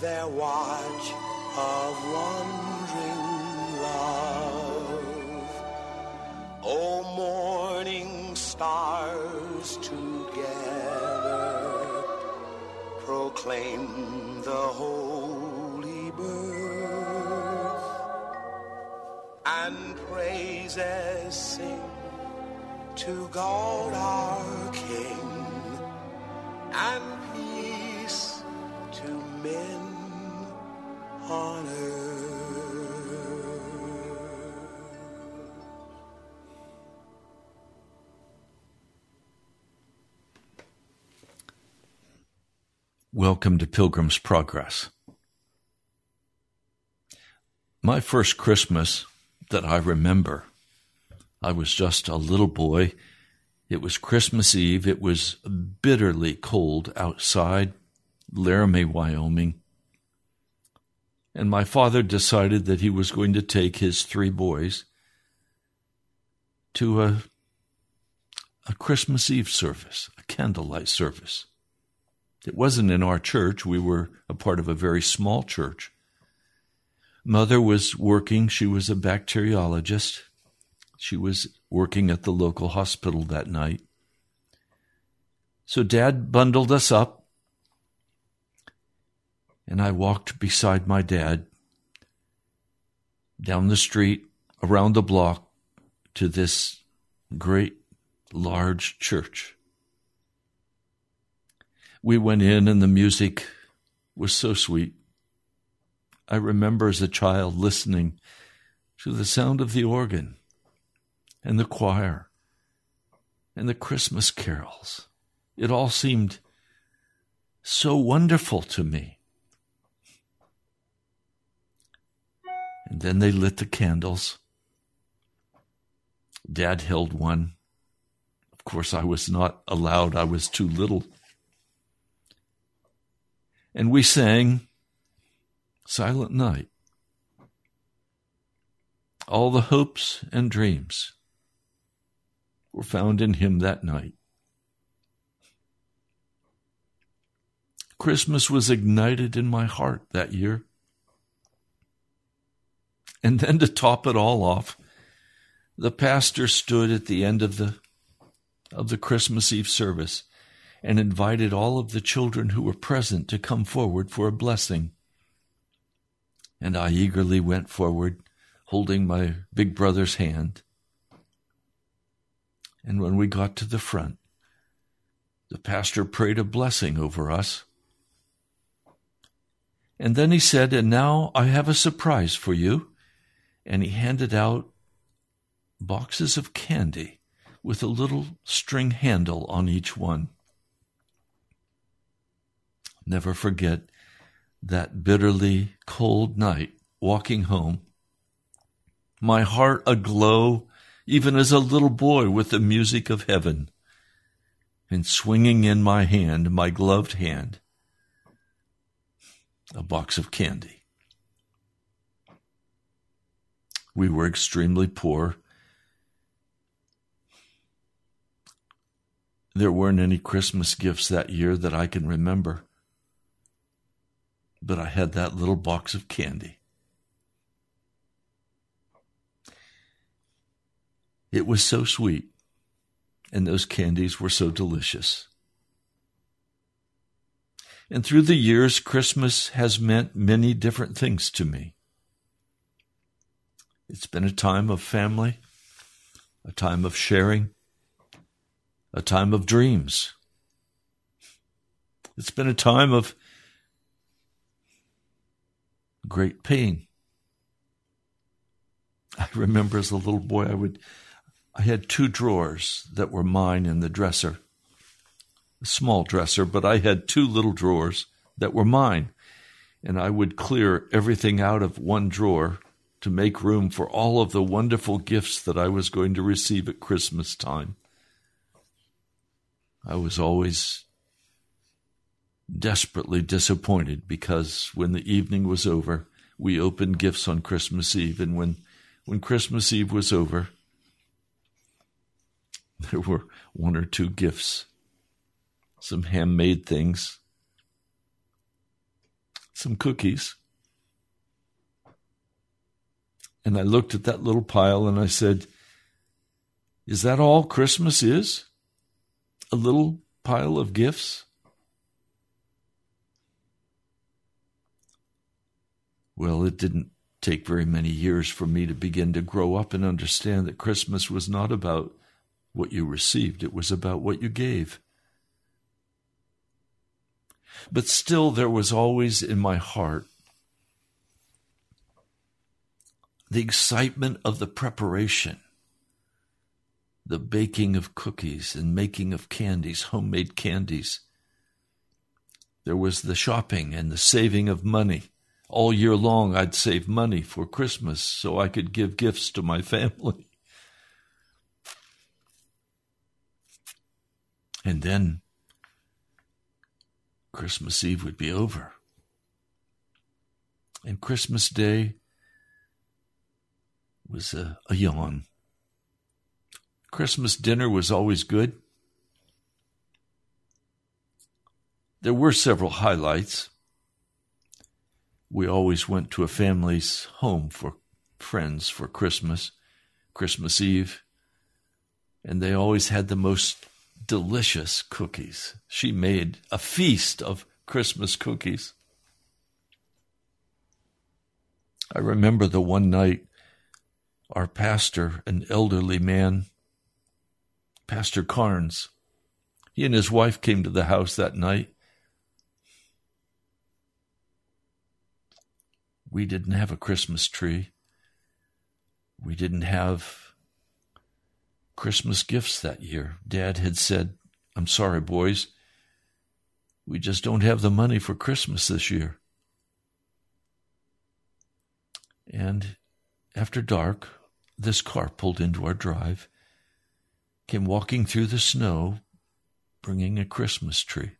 Their watch of wondering love. O morning stars together proclaim the holy birth and praises sing to God our King and Welcome to Pilgrim's Progress. My first Christmas that I remember, I was just a little boy. It was Christmas Eve. It was bitterly cold outside Laramie, Wyoming. And my father decided that he was going to take his three boys to a, a Christmas Eve service, a candlelight service. It wasn't in our church. We were a part of a very small church. Mother was working. She was a bacteriologist. She was working at the local hospital that night. So dad bundled us up, and I walked beside my dad down the street, around the block, to this great, large church we went in and the music was so sweet. I remember as a child listening to the sound of the organ and the choir and the Christmas carols. It all seemed so wonderful to me. And then they lit the candles. Dad held one. Of course, I was not allowed, I was too little and we sang Silent Night. All the hopes and dreams were found in him that night. Christmas was ignited in my heart that year. And then to top it all off, the pastor stood at the end of the of the Christmas Eve service and invited all of the children who were present to come forward for a blessing. And I eagerly went forward, holding my big brother's hand. And when we got to the front, the pastor prayed a blessing over us. And then he said, And now I have a surprise for you. And he handed out boxes of candy with a little string handle on each one never forget that bitterly cold night walking home my heart aglow, even as a little boy with the music of heaven, and swinging in my hand, my gloved hand, a box of candy. We were extremely poor. There weren't any Christmas gifts that year that I can remember, but I had that little box of candy. It was so sweet, and those candies were so delicious. And through the years, Christmas has meant many different things to me. It's been a time of family, a time of sharing, a time of dreams. It's been a time of great pain. I remember as a little boy, I would, I had two drawers that were mine in the dresser a small dresser, but I had two little drawers that were mine. And I would clear everything out of one drawer to make room for all of the wonderful gifts that I was going to receive at Christmas time. I was always desperately disappointed because when the evening was over, we opened gifts on Christmas Eve. And when, when Christmas Eve was over, there were one or two gifts some handmade things, some cookies. And I looked at that little pile and I said, Is that all Christmas is? A little pile of gifts? Well, it didn't take very many years for me to begin to grow up and understand that Christmas was not about what you received, it was about what you gave. But still, there was always in my heart the excitement of the preparation, the baking of cookies and making of candies, homemade candies. There was the shopping and the saving of money. All year long, I'd save money for Christmas so I could give gifts to my family. And then Christmas Eve would be over. And Christmas Day was a, a yawn. Christmas dinner was always good. There were several highlights. We always went to a family's home for friends for Christmas, Christmas Eve, and they always had the most delicious cookies. She made a feast of Christmas cookies. I remember the one night our pastor, an elderly man, Pastor Carnes, he and his wife came to the house that night. We didn't have a Christmas tree. We didn't have Christmas gifts that year. Dad had said, I'm sorry, boys. We just don't have the money for Christmas this year. And after dark, this car pulled into our drive, came walking through the snow, bringing a Christmas tree.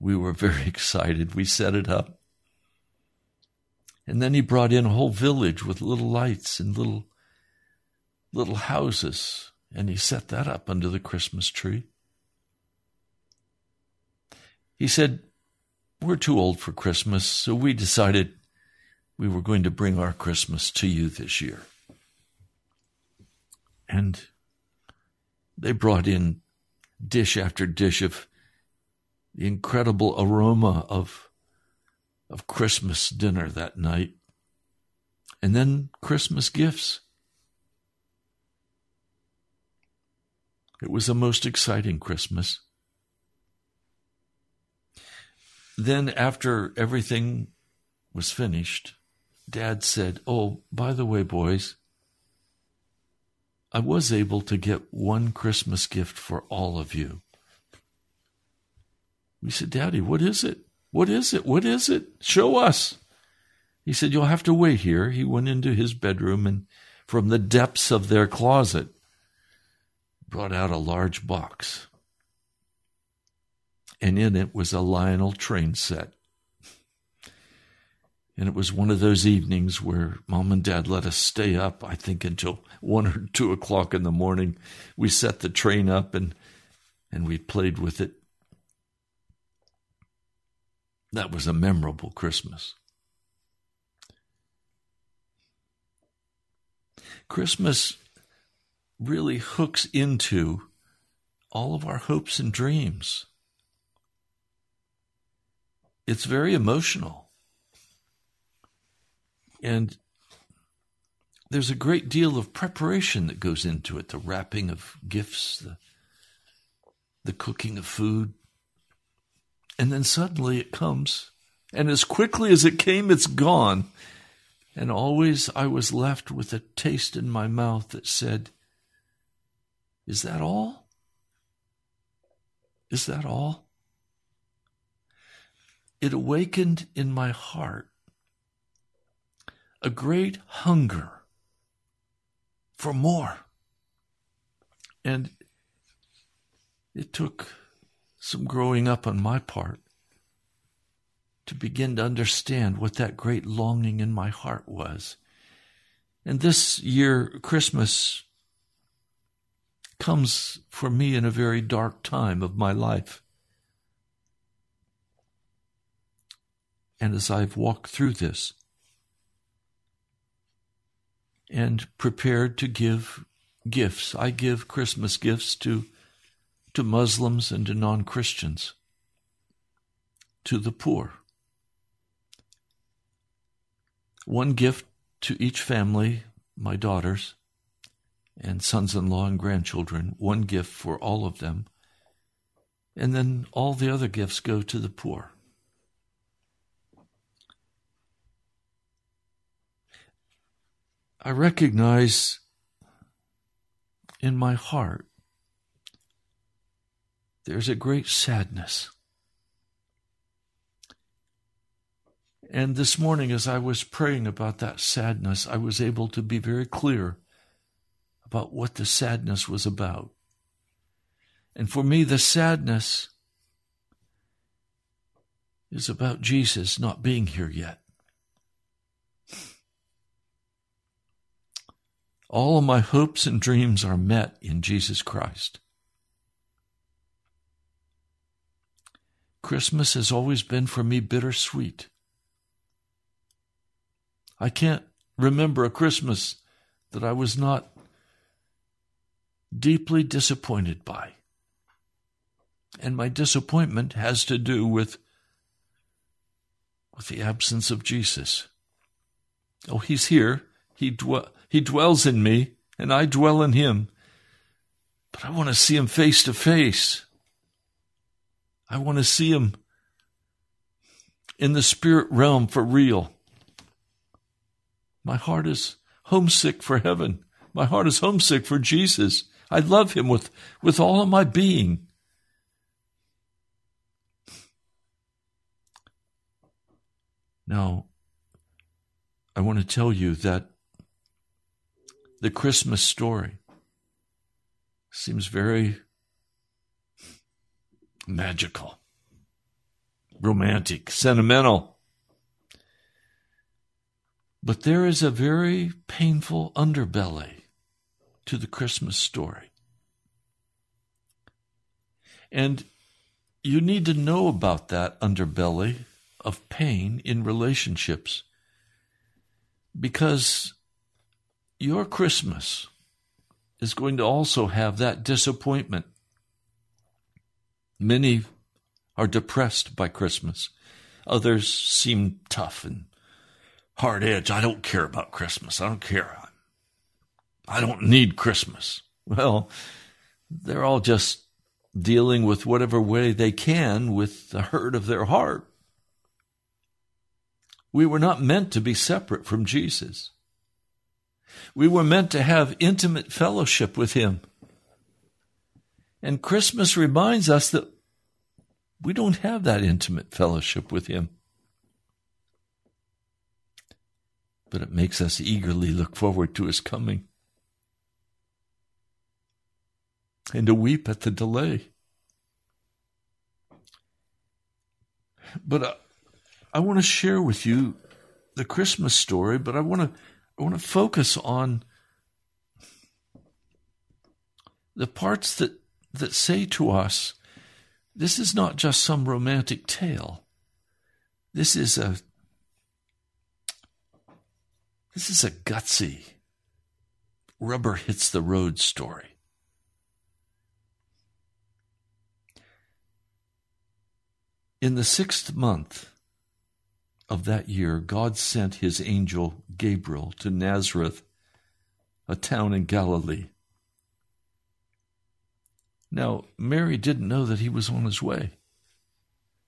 We were very excited. We set it up. And then he brought in a whole village with little lights and little little houses, and he set that up under the Christmas tree. He said, We're too old for Christmas, so we decided we were going to bring our Christmas to you this year. And they brought in dish after dish of the incredible aroma of, of Christmas dinner that night. And then Christmas gifts. It was a most exciting Christmas. Then, after everything was finished, Dad said, Oh, by the way, boys, I was able to get one Christmas gift for all of you. We said, Daddy, what is it? What is it? What is it? Show us. He said, You'll have to wait here. He went into his bedroom and from the depths of their closet brought out a large box. And in it was a Lionel train set. And it was one of those evenings where mom and dad let us stay up, I think, until one or two o'clock in the morning. We set the train up and, and we played with it. That was a memorable Christmas. Christmas really hooks into all of our hopes and dreams. It's very emotional. And there's a great deal of preparation that goes into it the wrapping of gifts, the, the cooking of food. And then suddenly it comes. And as quickly as it came, it's gone. And always I was left with a taste in my mouth that said, Is that all? Is that all? It awakened in my heart a great hunger for more. And it took some growing up on my part to begin to understand what that great longing in my heart was. And this year, Christmas comes for me in a very dark time of my life. And as I've walked through this, and prepared to give gifts. I give Christmas gifts to, to Muslims and to non Christians, to the poor. One gift to each family, my daughters and sons in law and grandchildren, one gift for all of them. And then all the other gifts go to the poor. I recognize in my heart there's a great sadness. And this morning, as I was praying about that sadness, I was able to be very clear about what the sadness was about. And for me, the sadness is about Jesus not being here yet. All of my hopes and dreams are met in Jesus Christ. Christmas has always been for me bittersweet. I can't remember a Christmas that I was not deeply disappointed by. And my disappointment has to do with, with the absence of Jesus. Oh, he's here. He dwell he dwells in me, and I dwell in him. But I want to see him face to face. I want to see him in the spirit realm for real. My heart is homesick for heaven. My heart is homesick for Jesus. I love him with, with all of my being. Now, I want to tell you that the Christmas story seems very magical, romantic, sentimental. But there is a very painful underbelly to the Christmas story. And you need to know about that underbelly of pain in relationships because your Christmas is going to also have that disappointment. Many are depressed by Christmas. Others seem tough and hard edge. I don't care about Christmas. I don't care. I don't need Christmas. Well, they're all just dealing with whatever way they can with the hurt of their heart. We were not meant to be separate from Jesus. We were meant to have intimate fellowship with Him. And Christmas reminds us that we don't have that intimate fellowship with Him. but it makes us eagerly look forward to his coming and to weep at the delay. But uh, I want to share with you the Christmas story, but I want to I want to focus on the parts that that say to us this is not just some romantic tale. This is a this is a gutsy rubber hits the road story. In the sixth month of that year, God sent his angel Gabriel to Nazareth, a town in Galilee. Now, Mary didn't know that he was on his way.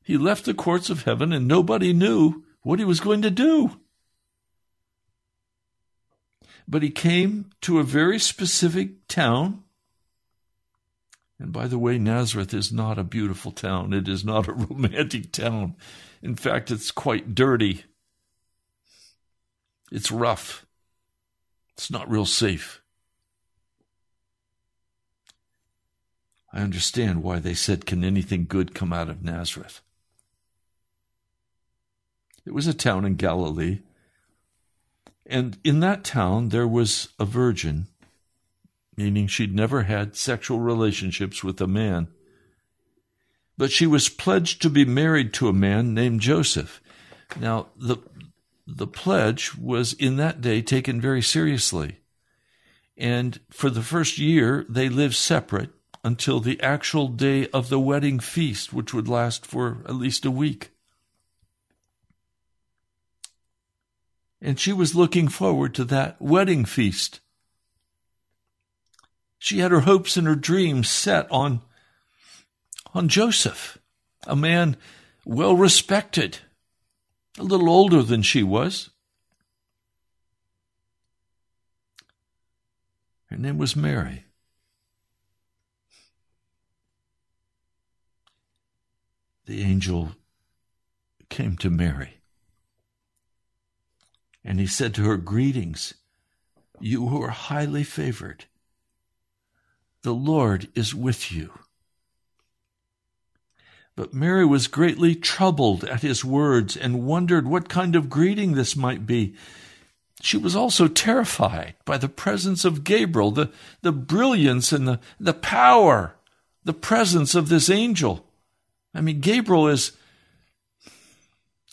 He left the courts of heaven and nobody knew what he was going to do. But he came to a very specific town and by the way, Nazareth is not a beautiful town. It is not a romantic town. In fact, it's quite dirty. It's rough. It's not real safe. I understand why they said, Can anything good come out of Nazareth? It was a town in Galilee. And in that town, there was a virgin meaning she'd never had sexual relationships with a man. But she was pledged to be married to a man named Joseph. Now, the, the pledge was in that day taken very seriously. And for the first year, they lived separate until the actual day of the wedding feast, which would last for at least a week. And she was looking forward to that wedding feast. She had her hopes and her dreams set on, on Joseph, a man well respected, a little older than she was. Her name was Mary. The angel came to Mary and he said to her, Greetings, you who are highly favored. The Lord is with you. But Mary was greatly troubled at his words and wondered what kind of greeting this might be. She was also terrified by the presence of Gabriel, the, the brilliance and the, the power, the presence of this angel. I mean, Gabriel is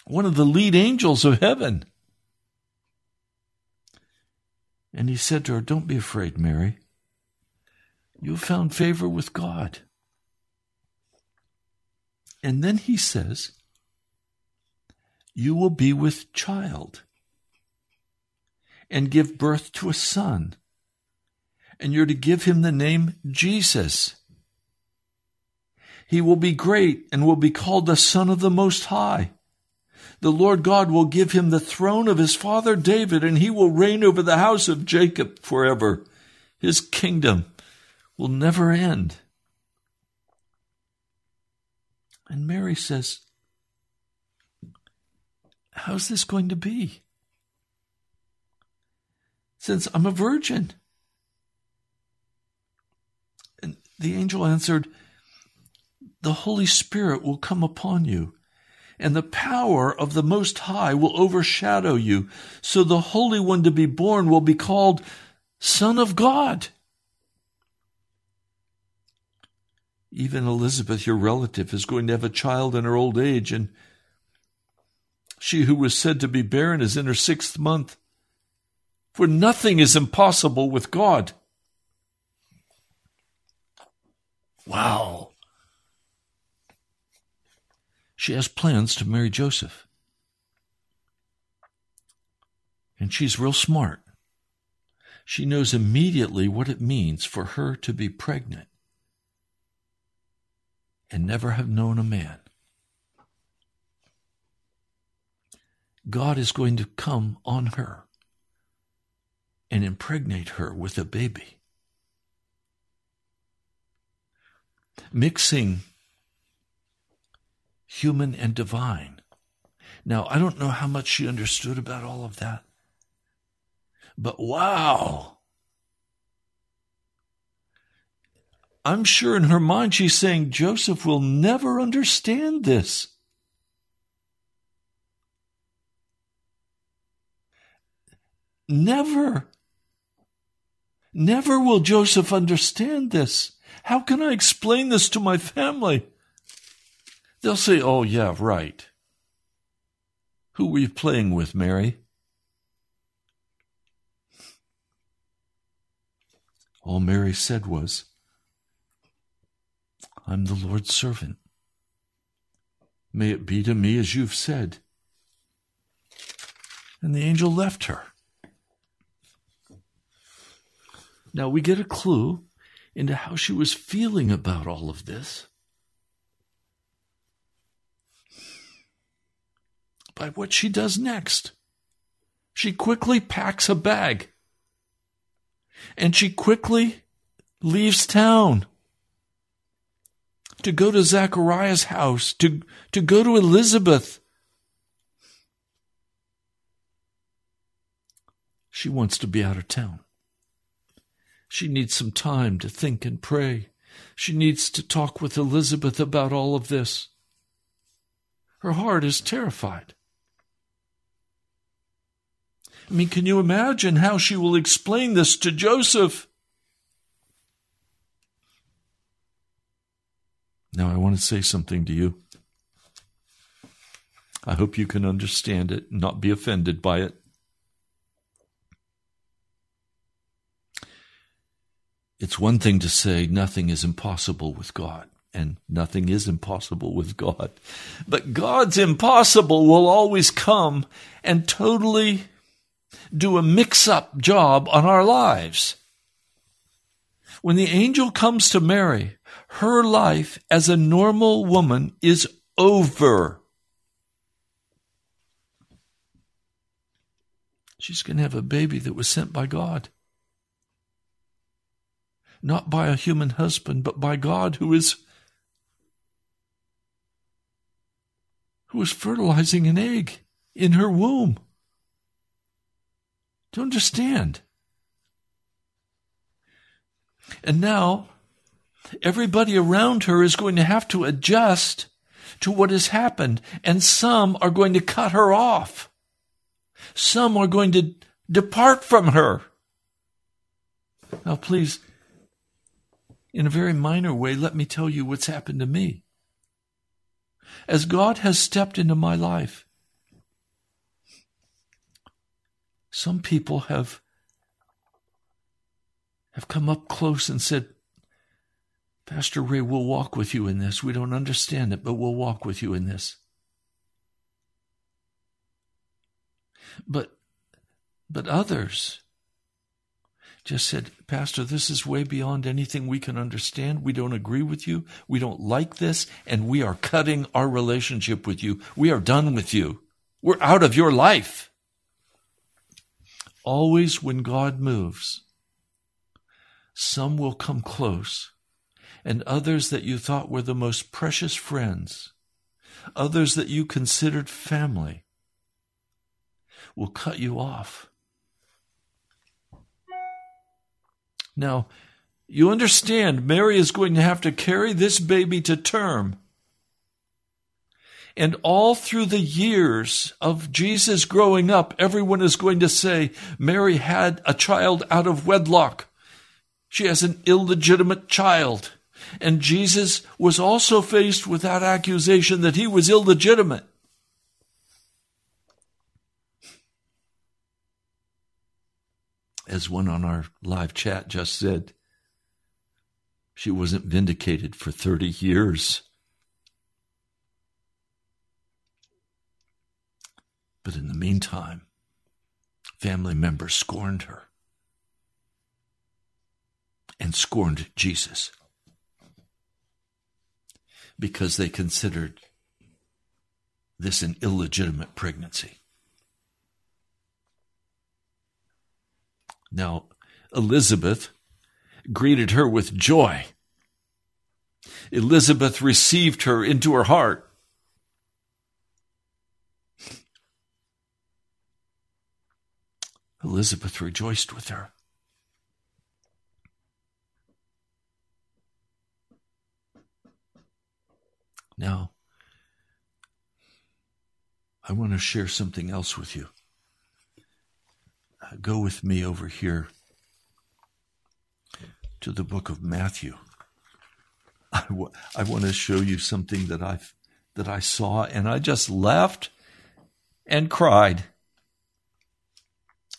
one of the lead angels of heaven. And he said to her, Don't be afraid, Mary. You have found favor with God. And then he says, You will be with child and give birth to a son, and you're to give him the name Jesus. He will be great and will be called the Son of the Most High. The Lord God will give him the throne of his father David, and he will reign over the house of Jacob forever. His kingdom will never end. And Mary says, How's this going to be? Since I'm a virgin. And the angel answered, The Holy Spirit will come upon you, and the power of the Most High will overshadow you. So the Holy One to be born will be called Son of God. Even Elizabeth, your relative, is going to have a child in her old age, and she who was said to be barren is in her sixth month. For nothing is impossible with God. Wow. She has plans to marry Joseph. And she's real smart. She knows immediately what it means for her to be pregnant and never have known a man. God is going to come on her and impregnate her with a baby. Mixing human and divine. Now, I don't know how much she understood about all of that, But wow. I'm sure in her mind she's saying, Joseph will never understand this. Never. Never will Joseph understand this. How can I explain this to my family? They'll say, Oh, yeah, right. Who were you playing with, Mary? All Mary said was, I'm the Lord's servant. May it be to me as you've said. And the angel left her. Now we get a clue into how she was feeling about all of this by what she does next. She quickly packs a bag and she quickly leaves town to go to Zachariah's house, to, to go to Elizabeth. She wants to be out of town. She needs some time to think and pray. She needs to talk with Elizabeth about all of this. Her heart is terrified. I mean, can you imagine how she will explain this to Joseph? Now, I want to say something to you. I hope you can understand it, not be offended by it. It's one thing to say nothing is impossible with God, and nothing is impossible with God. But God's impossible will always come and totally do a mix up job on our lives. When the angel comes to Mary, her life as a normal woman is over. She's going to have a baby that was sent by God. Not by a human husband, but by God who is who is fertilizing an egg in her womb to understand. And now, everybody around her is going to have to adjust to what has happened, and some are going to cut her off. Some are going to depart from her. Now, please, in a very minor way, let me tell you what's happened to me. As God has stepped into my life, Some people have have come up close and said, Pastor Ray, we'll walk with you in this. We don't understand it, but we'll walk with you in this. But but others just said, Pastor, this is way beyond anything we can understand. We don't agree with you. We don't like this, and we are cutting our relationship with you. We are done with you. We're out of your life. Always when God moves, some will come close, and others that you thought were the most precious friends, others that you considered family, will cut you off. Now, you understand, Mary is going to have to carry this baby to term. And all through the years of Jesus growing up, everyone is going to say, Mary had a child out of wedlock. She has an illegitimate child. And Jesus was also faced with that accusation that he was illegitimate. As one on our live chat just said, she wasn't vindicated for 30 years. But in the meantime, family members scorned her and scorned Jesus because they considered this an illegitimate pregnancy. Now, Elizabeth greeted her with joy. Elizabeth received her into her heart. Elizabeth rejoiced with her. Now, I want to share something else with you. Go with me over here to the book of Matthew. I, w- I want to show you something that I that I saw, and I just laughed and cried.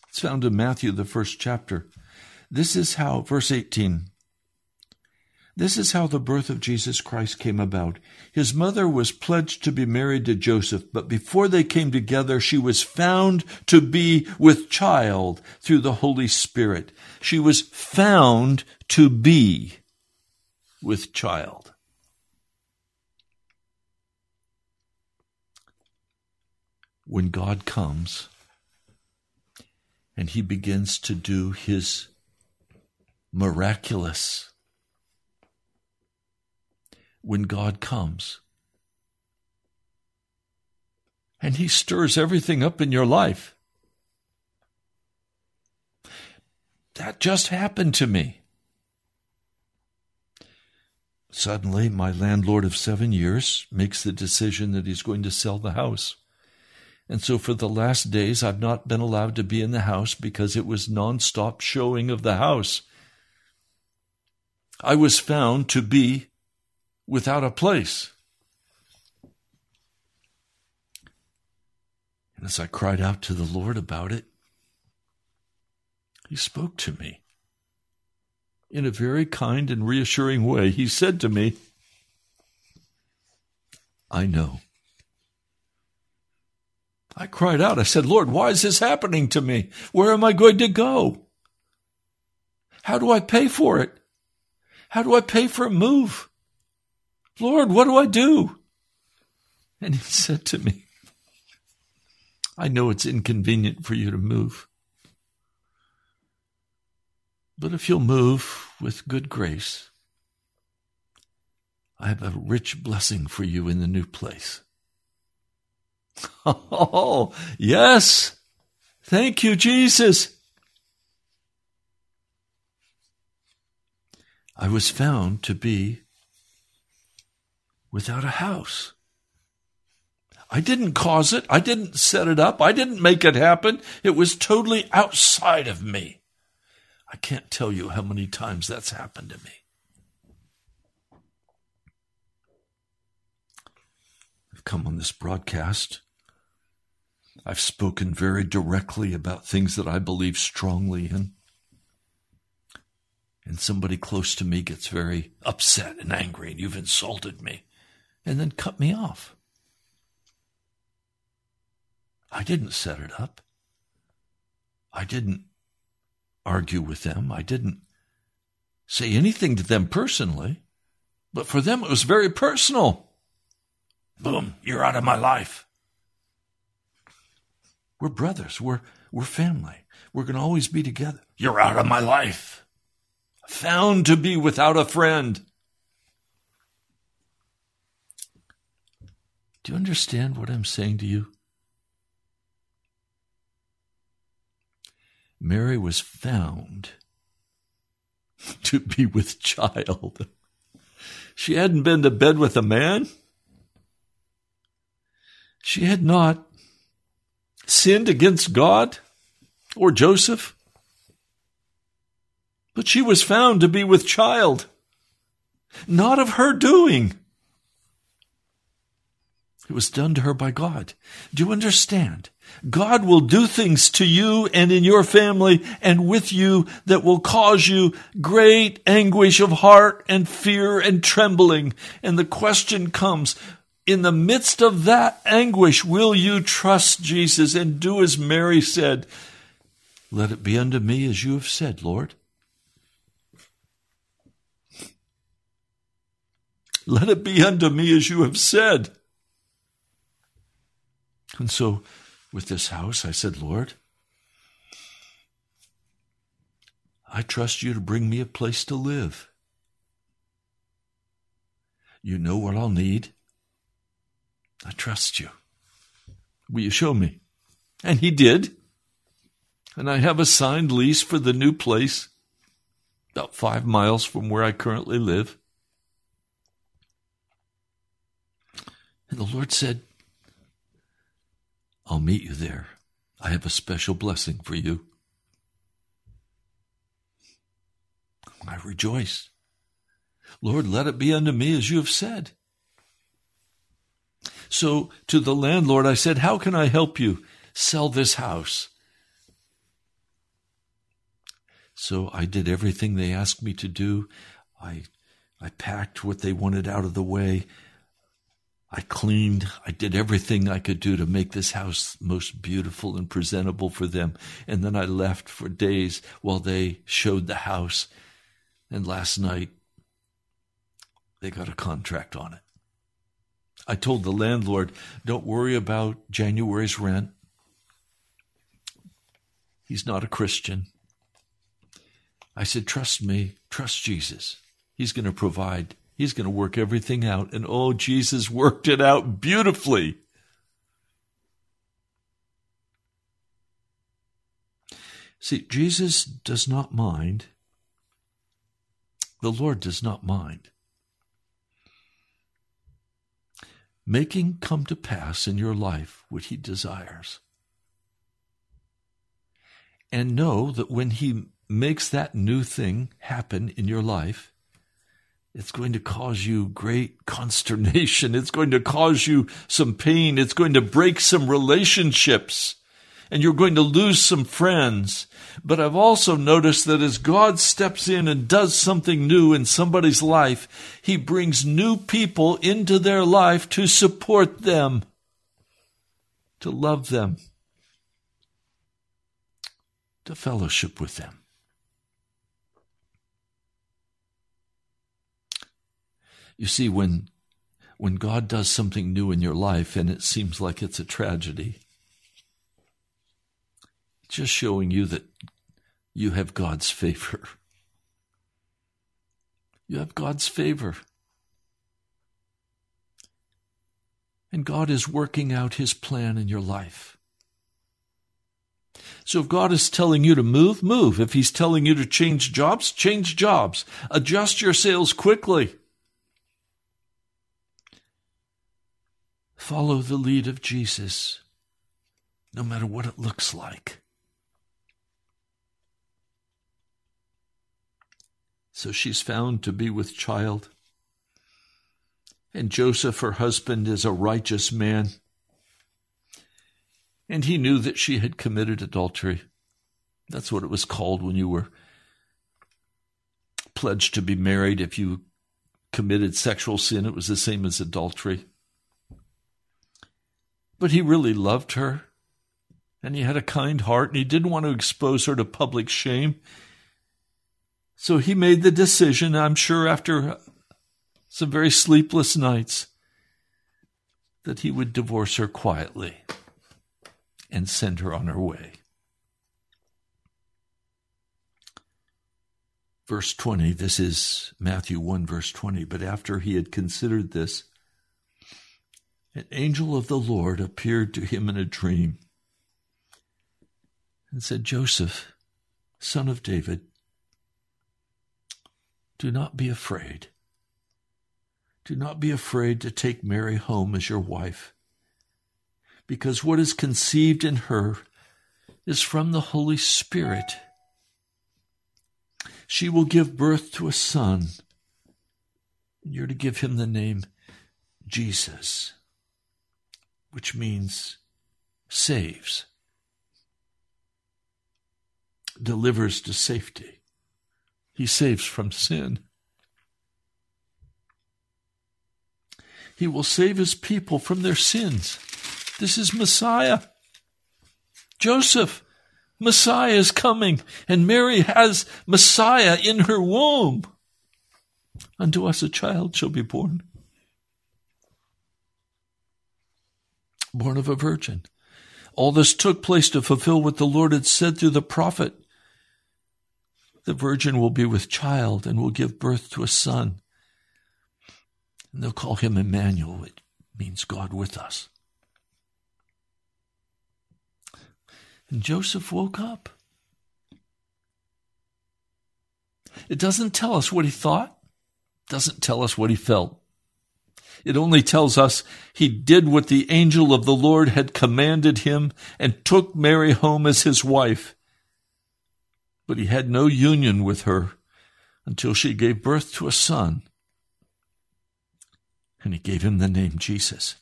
It's found in Matthew, the first chapter. This is how, verse 18. This is how the birth of Jesus Christ came about. His mother was pledged to be married to Joseph, but before they came together, she was found to be with child through the Holy Spirit. She was found to be with child. When God comes and he begins to do his miraculous when God comes. And He stirs everything up in your life. That just happened to me. Suddenly, my landlord of seven years makes the decision that he's going to sell the house. And so for the last days, I've not been allowed to be in the house because it was nonstop showing of the house. I was found to be without a place. And as I cried out to the Lord about it, He spoke to me in a very kind and reassuring way. He said to me, I know. I cried out. I said, Lord, why is this happening to me? Where am I going to go? How do I pay for it? How do I pay for a move? Lord, what do I do? And he said to me, I know it's inconvenient for you to move. But if you'll move with good grace, I have a rich blessing for you in the new place. Oh, yes. Thank you, Jesus. I was found to be without a house. I didn't cause it. I didn't set it up. I didn't make it happen. It was totally outside of me. I can't tell you how many times that's happened to me. I've come on this broadcast. I've spoken very directly about things that I believe strongly in and somebody close to me gets very upset and angry and you've insulted me and then cut me off. I didn't set it up. I didn't argue with them. I didn't say anything to them personally, but for them it was very personal. Boom, you're out of my life. We're brothers. We're, we're family. We're going to always be together. You're out of my life. Found to be without a friend. You understand what I'm saying to you? Mary was found to be with child. She hadn't been to bed with a man. She had not sinned against God or Joseph. But she was found to be with child, not of her doing. It was done to her by God. Do you understand? God will do things to you and in your family and with you that will cause you great anguish of heart and fear and trembling. And the question comes, in the midst of that anguish, will you trust Jesus and do as Mary said? Let it be unto me as you have said, Lord. Let it be unto me as you have said. And so, with this house, I said, Lord, I trust you to bring me a place to live. You know what I'll need. I trust you. Will you show me? And he did. And I have a signed lease for the new place, about five miles from where I currently live. And the Lord said, I'll meet you there. I have a special blessing for you. I rejoice. Lord, let it be unto me as you have said. So to the landlord, I said, How can I help you sell this house? So I did everything they asked me to do. I, I packed what they wanted out of the way. I cleaned. I did everything I could do to make this house most beautiful and presentable for them. And then I left for days while they showed the house. And last night, they got a contract on it. I told the landlord, don't worry about January's rent. He's not a Christian. I said, trust me, trust Jesus. He's going to provide. He's going to work everything out. And oh, Jesus worked it out beautifully. See, Jesus does not mind. The Lord does not mind. making come to pass in your life what he desires. And know that when he makes that new thing happen in your life, it's going to cause you great consternation. It's going to cause you some pain. It's going to break some relationships and you're going to lose some friends. But I've also noticed that as God steps in and does something new in somebody's life, He brings new people into their life to support them, to love them, to fellowship with them. You see, when when God does something new in your life and it seems like it's a tragedy, just showing you that you have God's favor. You have God's favor. And God is working out His plan in your life. So if God is telling you to move, move. If He's telling you to change jobs, change jobs. Adjust your sails quickly. Follow the lead of Jesus, no matter what it looks like. So she's found to be with child. And Joseph, her husband, is a righteous man. And he knew that she had committed adultery. That's what it was called when you were pledged to be married. If you committed sexual sin, it was the same as adultery. But he really loved her, and he had a kind heart, and he didn't want to expose her to public shame. So he made the decision, I'm sure after some very sleepless nights, that he would divorce her quietly and send her on her way. Verse 20, this is Matthew 1, verse 20. But after he had considered this, an angel of the Lord appeared to him in a dream and said, Joseph, son of David, do not be afraid. Do not be afraid to take Mary home as your wife, because what is conceived in her is from the Holy Spirit. She will give birth to a son, and you're to give him the name Jesus, which means saves, delivers to safety. He saves from sin. He will save his people from their sins. This is Messiah. Joseph, Messiah is coming, and Mary has Messiah in her womb. Unto us a child shall be born, born of a virgin. All this took place to fulfill what the Lord had said through the prophet. The virgin will be with child and will give birth to a son. And they'll call him Emmanuel. It means God with us. And Joseph woke up. It doesn't tell us what he thought, doesn't tell us what he felt. It only tells us he did what the angel of the Lord had commanded him and took Mary home as his wife. But he had no union with her until she gave birth to a son. And he gave him the name Jesus.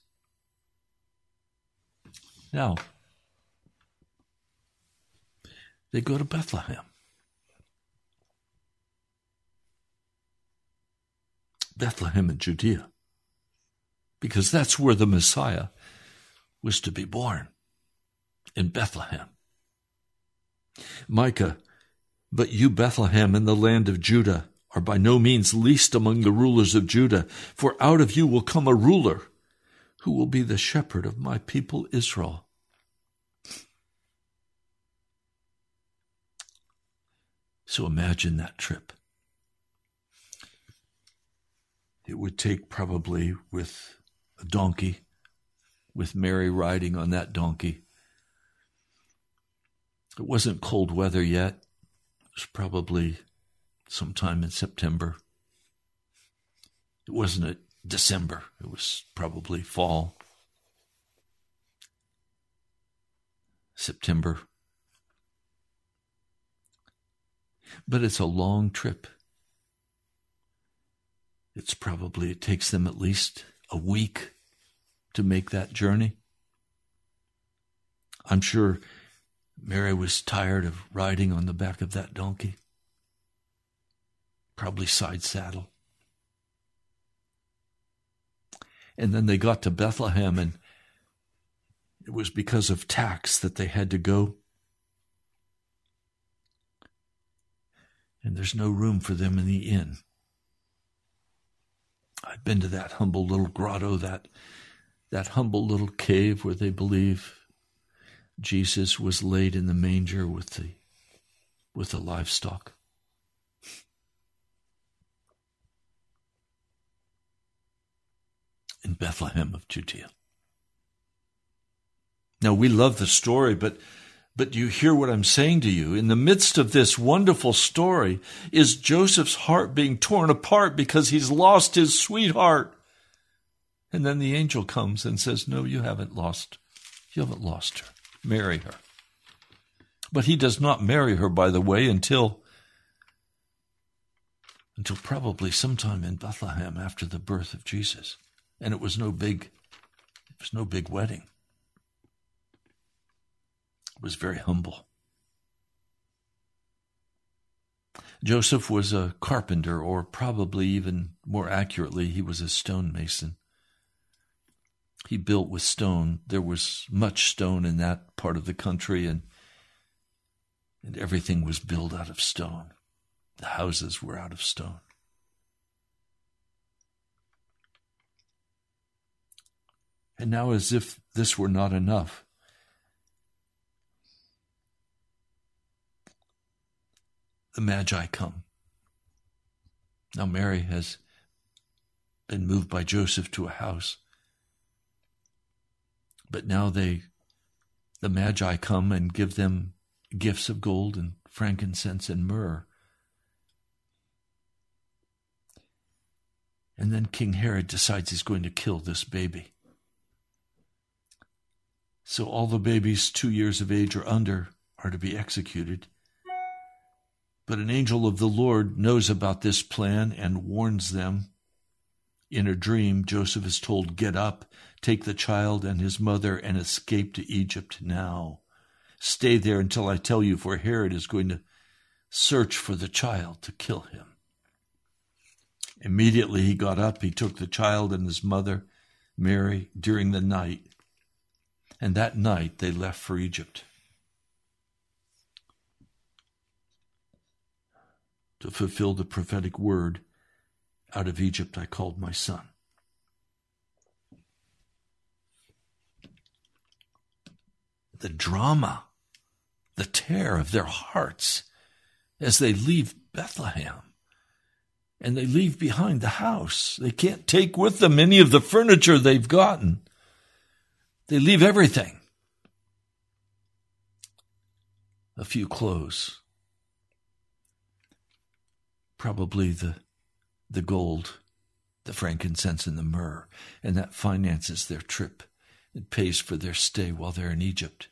Now, they go to Bethlehem. Bethlehem in Judea because that's where the Messiah was to be born in Bethlehem. Micah, but you, Bethlehem, in the land of Judah, are by no means least among the rulers of Judah, for out of you will come a ruler who will be the shepherd of my people Israel. So imagine that trip. It would take probably with a donkey, with Mary riding on that donkey. It wasn't cold weather yet. It was probably sometime in September. It wasn't a December. It was probably fall. September. But it's a long trip. It's probably, it takes them at least a week to make that journey. I'm sure Mary was tired of riding on the back of that donkey, probably side saddle. And then they got to Bethlehem, and it was because of tax that they had to go. And there's no room for them in the inn. I've been to that humble little grotto, that that humble little cave where they believe Jesus was laid in the manger with the with the livestock. In Bethlehem of Judea. Now we love the story, but but you hear what I'm saying to you? In the midst of this wonderful story is Joseph's heart being torn apart because he's lost his sweetheart. And then the angel comes and says, No, you haven't lost. You haven't lost her. Marry her. But he does not marry her, by the way, until until probably sometime in Bethlehem after the birth of Jesus. And it was no big it was no big wedding was very humble. Joseph was a carpenter, or probably even more accurately, he was a stonemason. He built with stone. There was much stone in that part of the country, and, and everything was built out of stone. The houses were out of stone. And now, as if this were not enough, the Magi come. Now, Mary has been moved by Joseph to a house. But now they, the Magi come and give them gifts of gold and frankincense and myrrh. And then King Herod decides he's going to kill this baby. So all the babies two years of age or under are to be executed. But an angel of the Lord knows about this plan and warns them. In a dream, Joseph is told, Get up, take the child and his mother, and escape to Egypt now. Stay there until I tell you, for Herod is going to search for the child to kill him. Immediately he got up, he took the child and his mother, Mary, during the night, and that night they left for Egypt. To fulfill the prophetic word out of Egypt I called my son. The drama, the tear of their hearts as they leave Bethlehem and they leave behind the house. They can't take with them any of the furniture they've gotten. They leave everything. A few clothes, probably the, the gold, the frankincense, and the myrrh, and that finances their trip. It pays for their stay while they're in Egypt.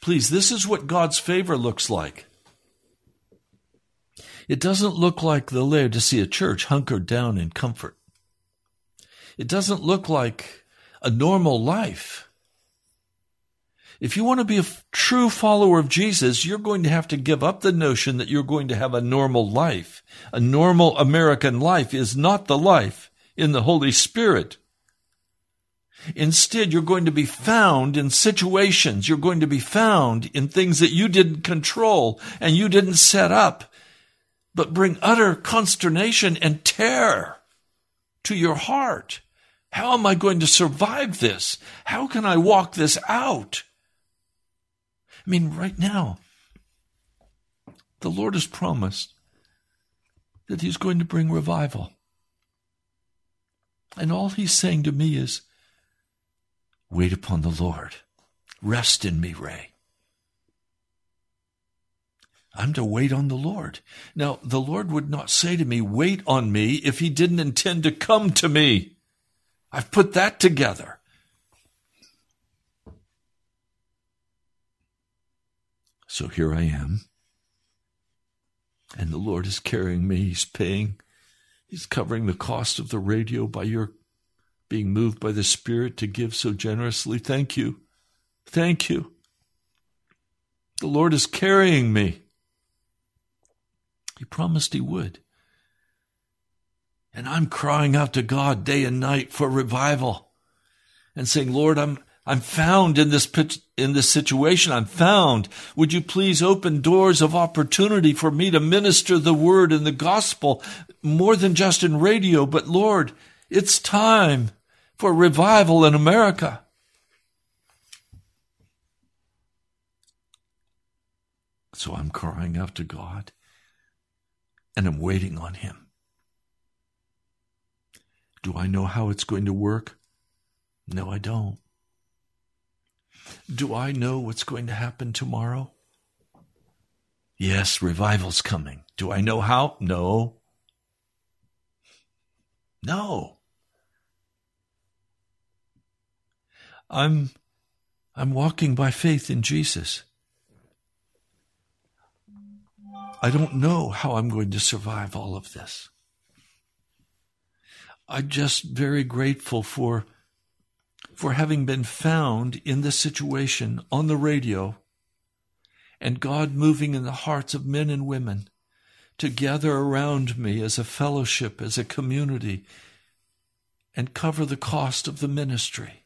Please, this is what God's favor looks like. It doesn't look like the Laodicea church hunkered down in comfort. It doesn't look like a normal life. If you want to be a true follower of Jesus, you're going to have to give up the notion that you're going to have a normal life. A normal American life is not the life in the Holy Spirit. Instead, you're going to be found in situations. You're going to be found in things that you didn't control and you didn't set up, but bring utter consternation and terror to your heart. How am I going to survive this? How can I walk this out? I mean, right now, the Lord has promised that He's going to bring revival. And all He's saying to me is, wait upon the Lord. Rest in me, Ray. I'm to wait on the Lord. Now, the Lord would not say to me, wait on me if he didn't intend to come to me. I've put that together. So here I am. And the Lord is carrying me. He's paying. He's covering the cost of the radio by your being moved by the Spirit to give so generously. Thank you. Thank you. The Lord is carrying me. He promised He would. And I'm crying out to God day and night for revival and saying, Lord, I'm, I'm found in this in this situation. I'm found. Would you please open doors of opportunity for me to minister the word and the gospel more than just in radio, but Lord, it's time for revival in America. So I'm crying out to God and I'm waiting on Him. Do I know how it's going to work? No, I don't. Do I know what's going to happen tomorrow? Yes, revival's coming. Do I know how? No. No. I'm I'm walking by faith in Jesus. I don't know how I'm going to survive all of this. I'm just very grateful for for having been found in this situation on the radio and God moving in the hearts of men and women to gather around me as a fellowship, as a community, and cover the cost of the ministry.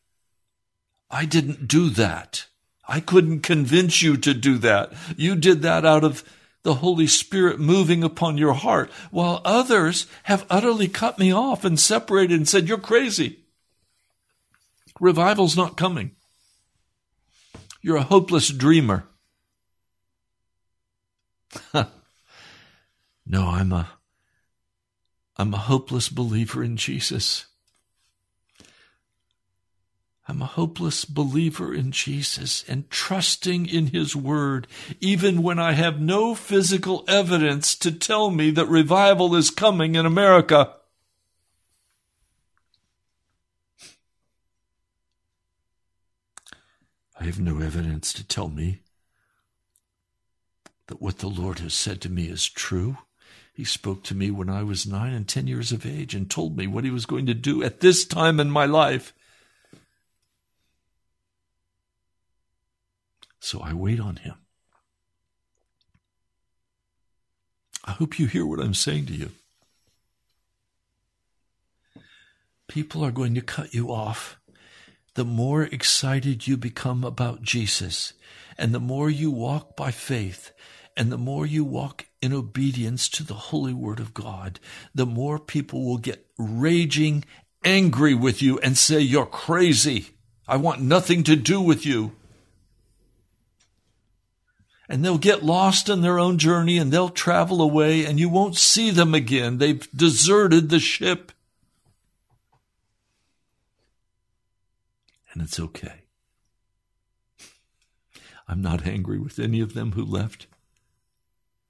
I didn't do that. I couldn't convince you to do that. You did that out of the Holy Spirit moving upon your heart, while others have utterly cut me off and separated and said, You're crazy. Revival's not coming. You're a hopeless dreamer. no, I'm a I'm a hopeless believer in Jesus. I'm a hopeless believer in Jesus and trusting in His Word, even when I have no physical evidence to tell me that revival is coming in America. I have no evidence to tell me that what the Lord has said to me is true. He spoke to me when I was nine and ten years of age and told me what He was going to do at this time in my life. So I wait on him. I hope you hear what I'm saying to you. People are going to cut you off. The more excited you become about Jesus, and the more you walk by faith, and the more you walk in obedience to the holy word of God, the more people will get raging angry with you and say, You're crazy. I want nothing to do with you and they'll get lost in their own journey and they'll travel away and you won't see them again. They've deserted the ship. And it's okay. I'm not angry with any of them who left.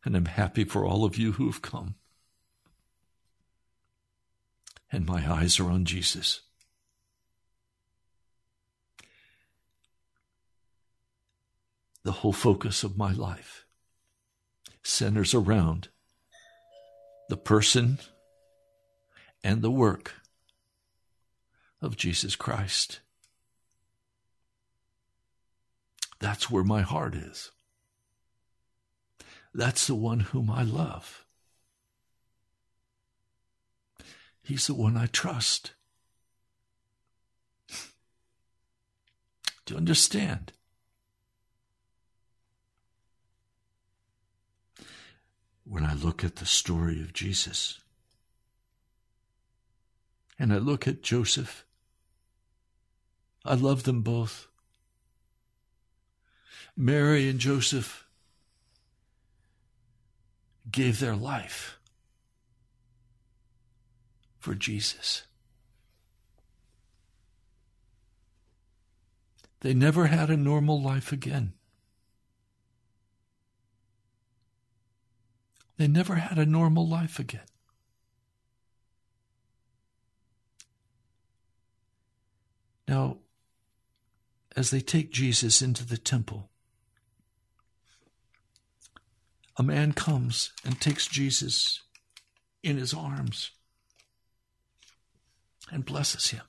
And I'm happy for all of you who have come. And my eyes are on Jesus. The whole focus of my life centers around the person and the work of Jesus Christ. That's where my heart is. That's the one whom I love. He's the one I trust. Do you understand? When I look at the story of Jesus and I look at Joseph, I love them both. Mary and Joseph gave their life for Jesus. They never had a normal life again. They never had a normal life again. Now, as they take Jesus into the temple, a man comes and takes Jesus in his arms and blesses him.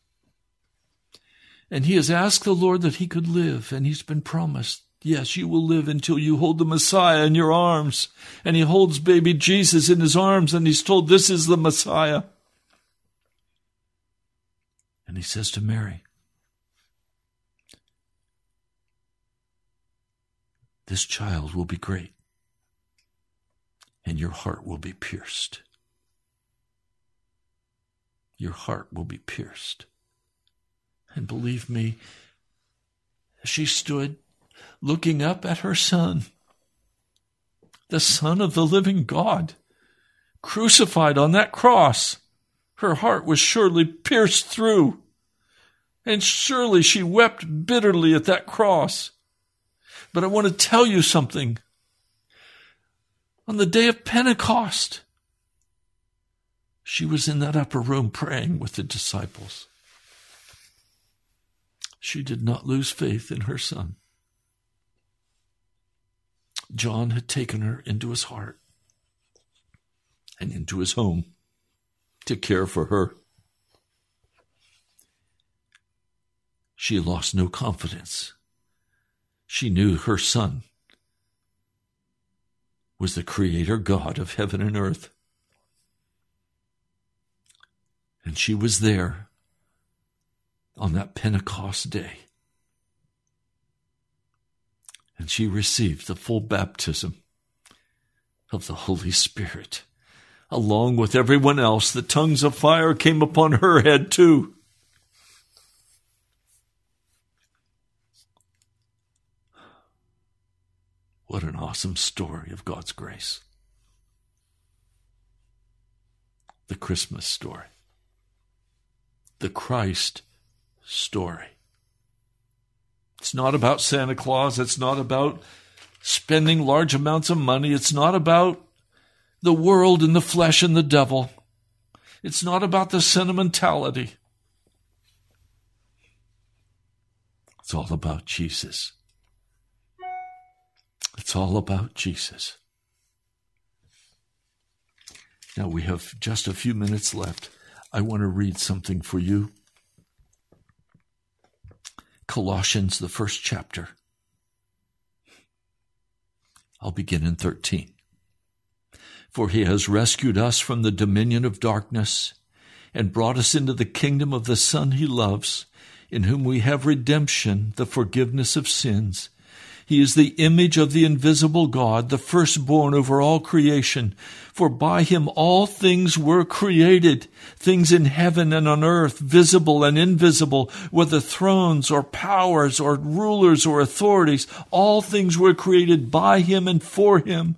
And he has asked the Lord that he could live, and he's been promised, yes, you will live until you hold the Messiah in your arms. And he holds baby Jesus in his arms, and he's told, This is the Messiah. And he says to Mary, This child will be great and your heart will be pierced. Your heart will be pierced. And believe me, she stood looking up at her son, the Son of the living God, crucified on that cross. Her heart was surely pierced through, and surely she wept bitterly at that cross. But I want to tell you something on the day of Pentecost. She was in that upper room praying with the disciples. She did not lose faith in her son. John had taken her into his heart and into his home to care for her. She lost no confidence. She knew her son was the creator God of heaven and earth. And she was there on that Pentecost day. And she received the full baptism of the Holy Spirit. Along with everyone else, the tongues of fire came upon her head too. What an awesome story of God's grace. The Christmas story. The Christ story. It's not about Santa Claus. It's not about spending large amounts of money. It's not about the world and the flesh and the devil. It's not about the sentimentality. It's all about Jesus. It's all about Jesus. Now we have just a few minutes left. I want to read something for you. Colossians, the first chapter. I'll begin in 13. For he has rescued us from the dominion of darkness and brought us into the kingdom of the Son he loves, in whom we have redemption, the forgiveness of sins he is the image of the invisible God, the firstborn over all creation. For by him all things were created, things in heaven and on earth, visible and invisible, whether thrones or powers or rulers or authorities. All things were created by him and for him.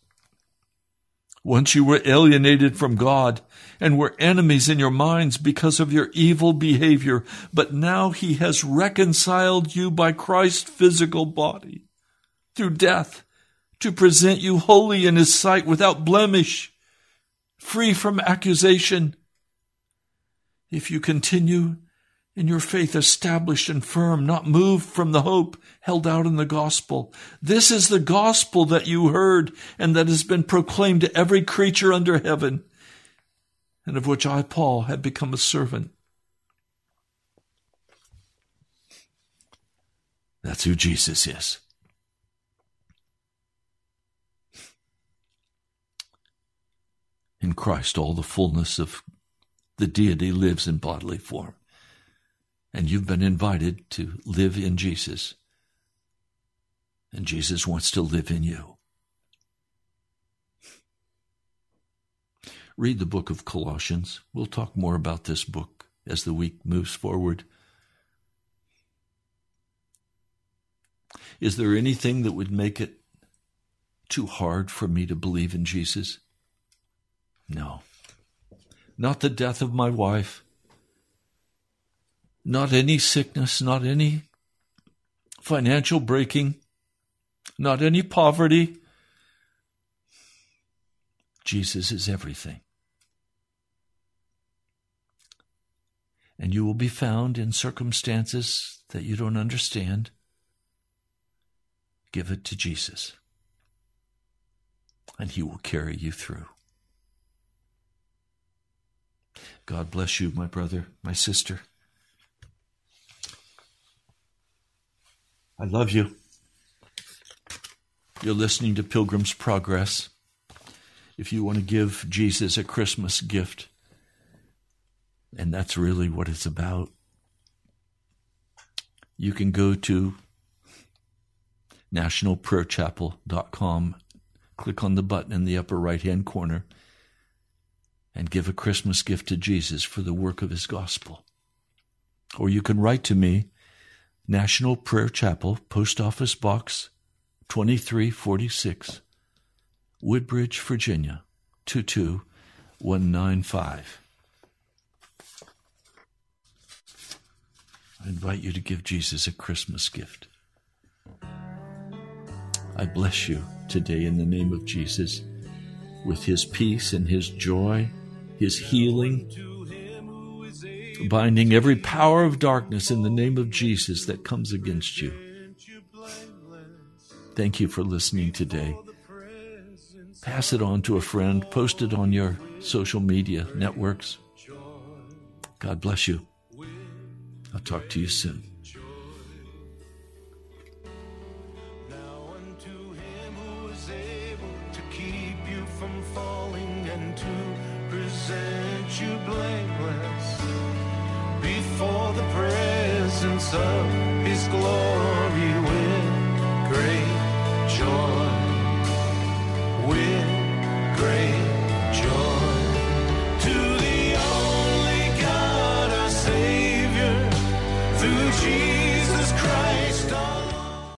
Once you were alienated from God and were enemies in your minds because of your evil behavior, but now he has reconciled you by Christ's physical body through death to present you holy in his sight without blemish, free from accusation. If you continue in your faith established and firm, not moved from the hope held out in the gospel. This is the gospel that you heard and that has been proclaimed to every creature under heaven, and of which I, Paul, have become a servant. That's who Jesus is. In Christ, all the fullness of the deity lives in bodily form and you've been invited to live in Jesus. And Jesus wants to live in you. Read the book of Colossians. We'll talk more about this book as the week moves forward. Is there anything that would make it too hard for me to believe in Jesus? No. Not the death of my wife not any sickness, not any financial breaking, not any poverty. Jesus is everything. And you will be found in circumstances that you don't understand. Give it to Jesus, and He will carry you through. God bless you, my brother, my sister. I love you. You're listening to Pilgrim's Progress. If you want to give Jesus a Christmas gift, and that's really what it's about, you can go to nationalprayerchapel.com, click on the button in the upper right hand corner, and give a Christmas gift to Jesus for the work of his gospel. Or you can write to me National Prayer Chapel, Post Office Box 2346, Woodbridge, Virginia 22195. I invite you to give Jesus a Christmas gift. I bless you today in the name of Jesus with his peace and his joy, his healing binding every power of darkness in the name of Jesus that comes against you. Thank you for listening today. Pass it on to a friend, post it on your social media networks. God bless you. I'll talk to you soon. Glory